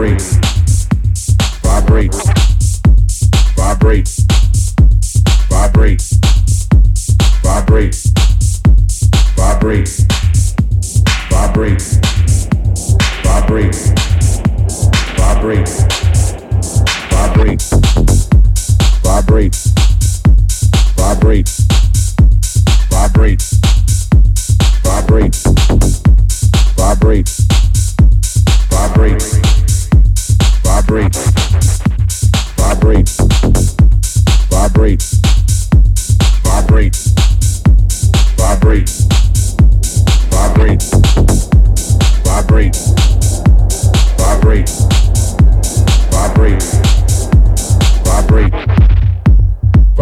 vibrates, vibrates.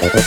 ব্যাপারে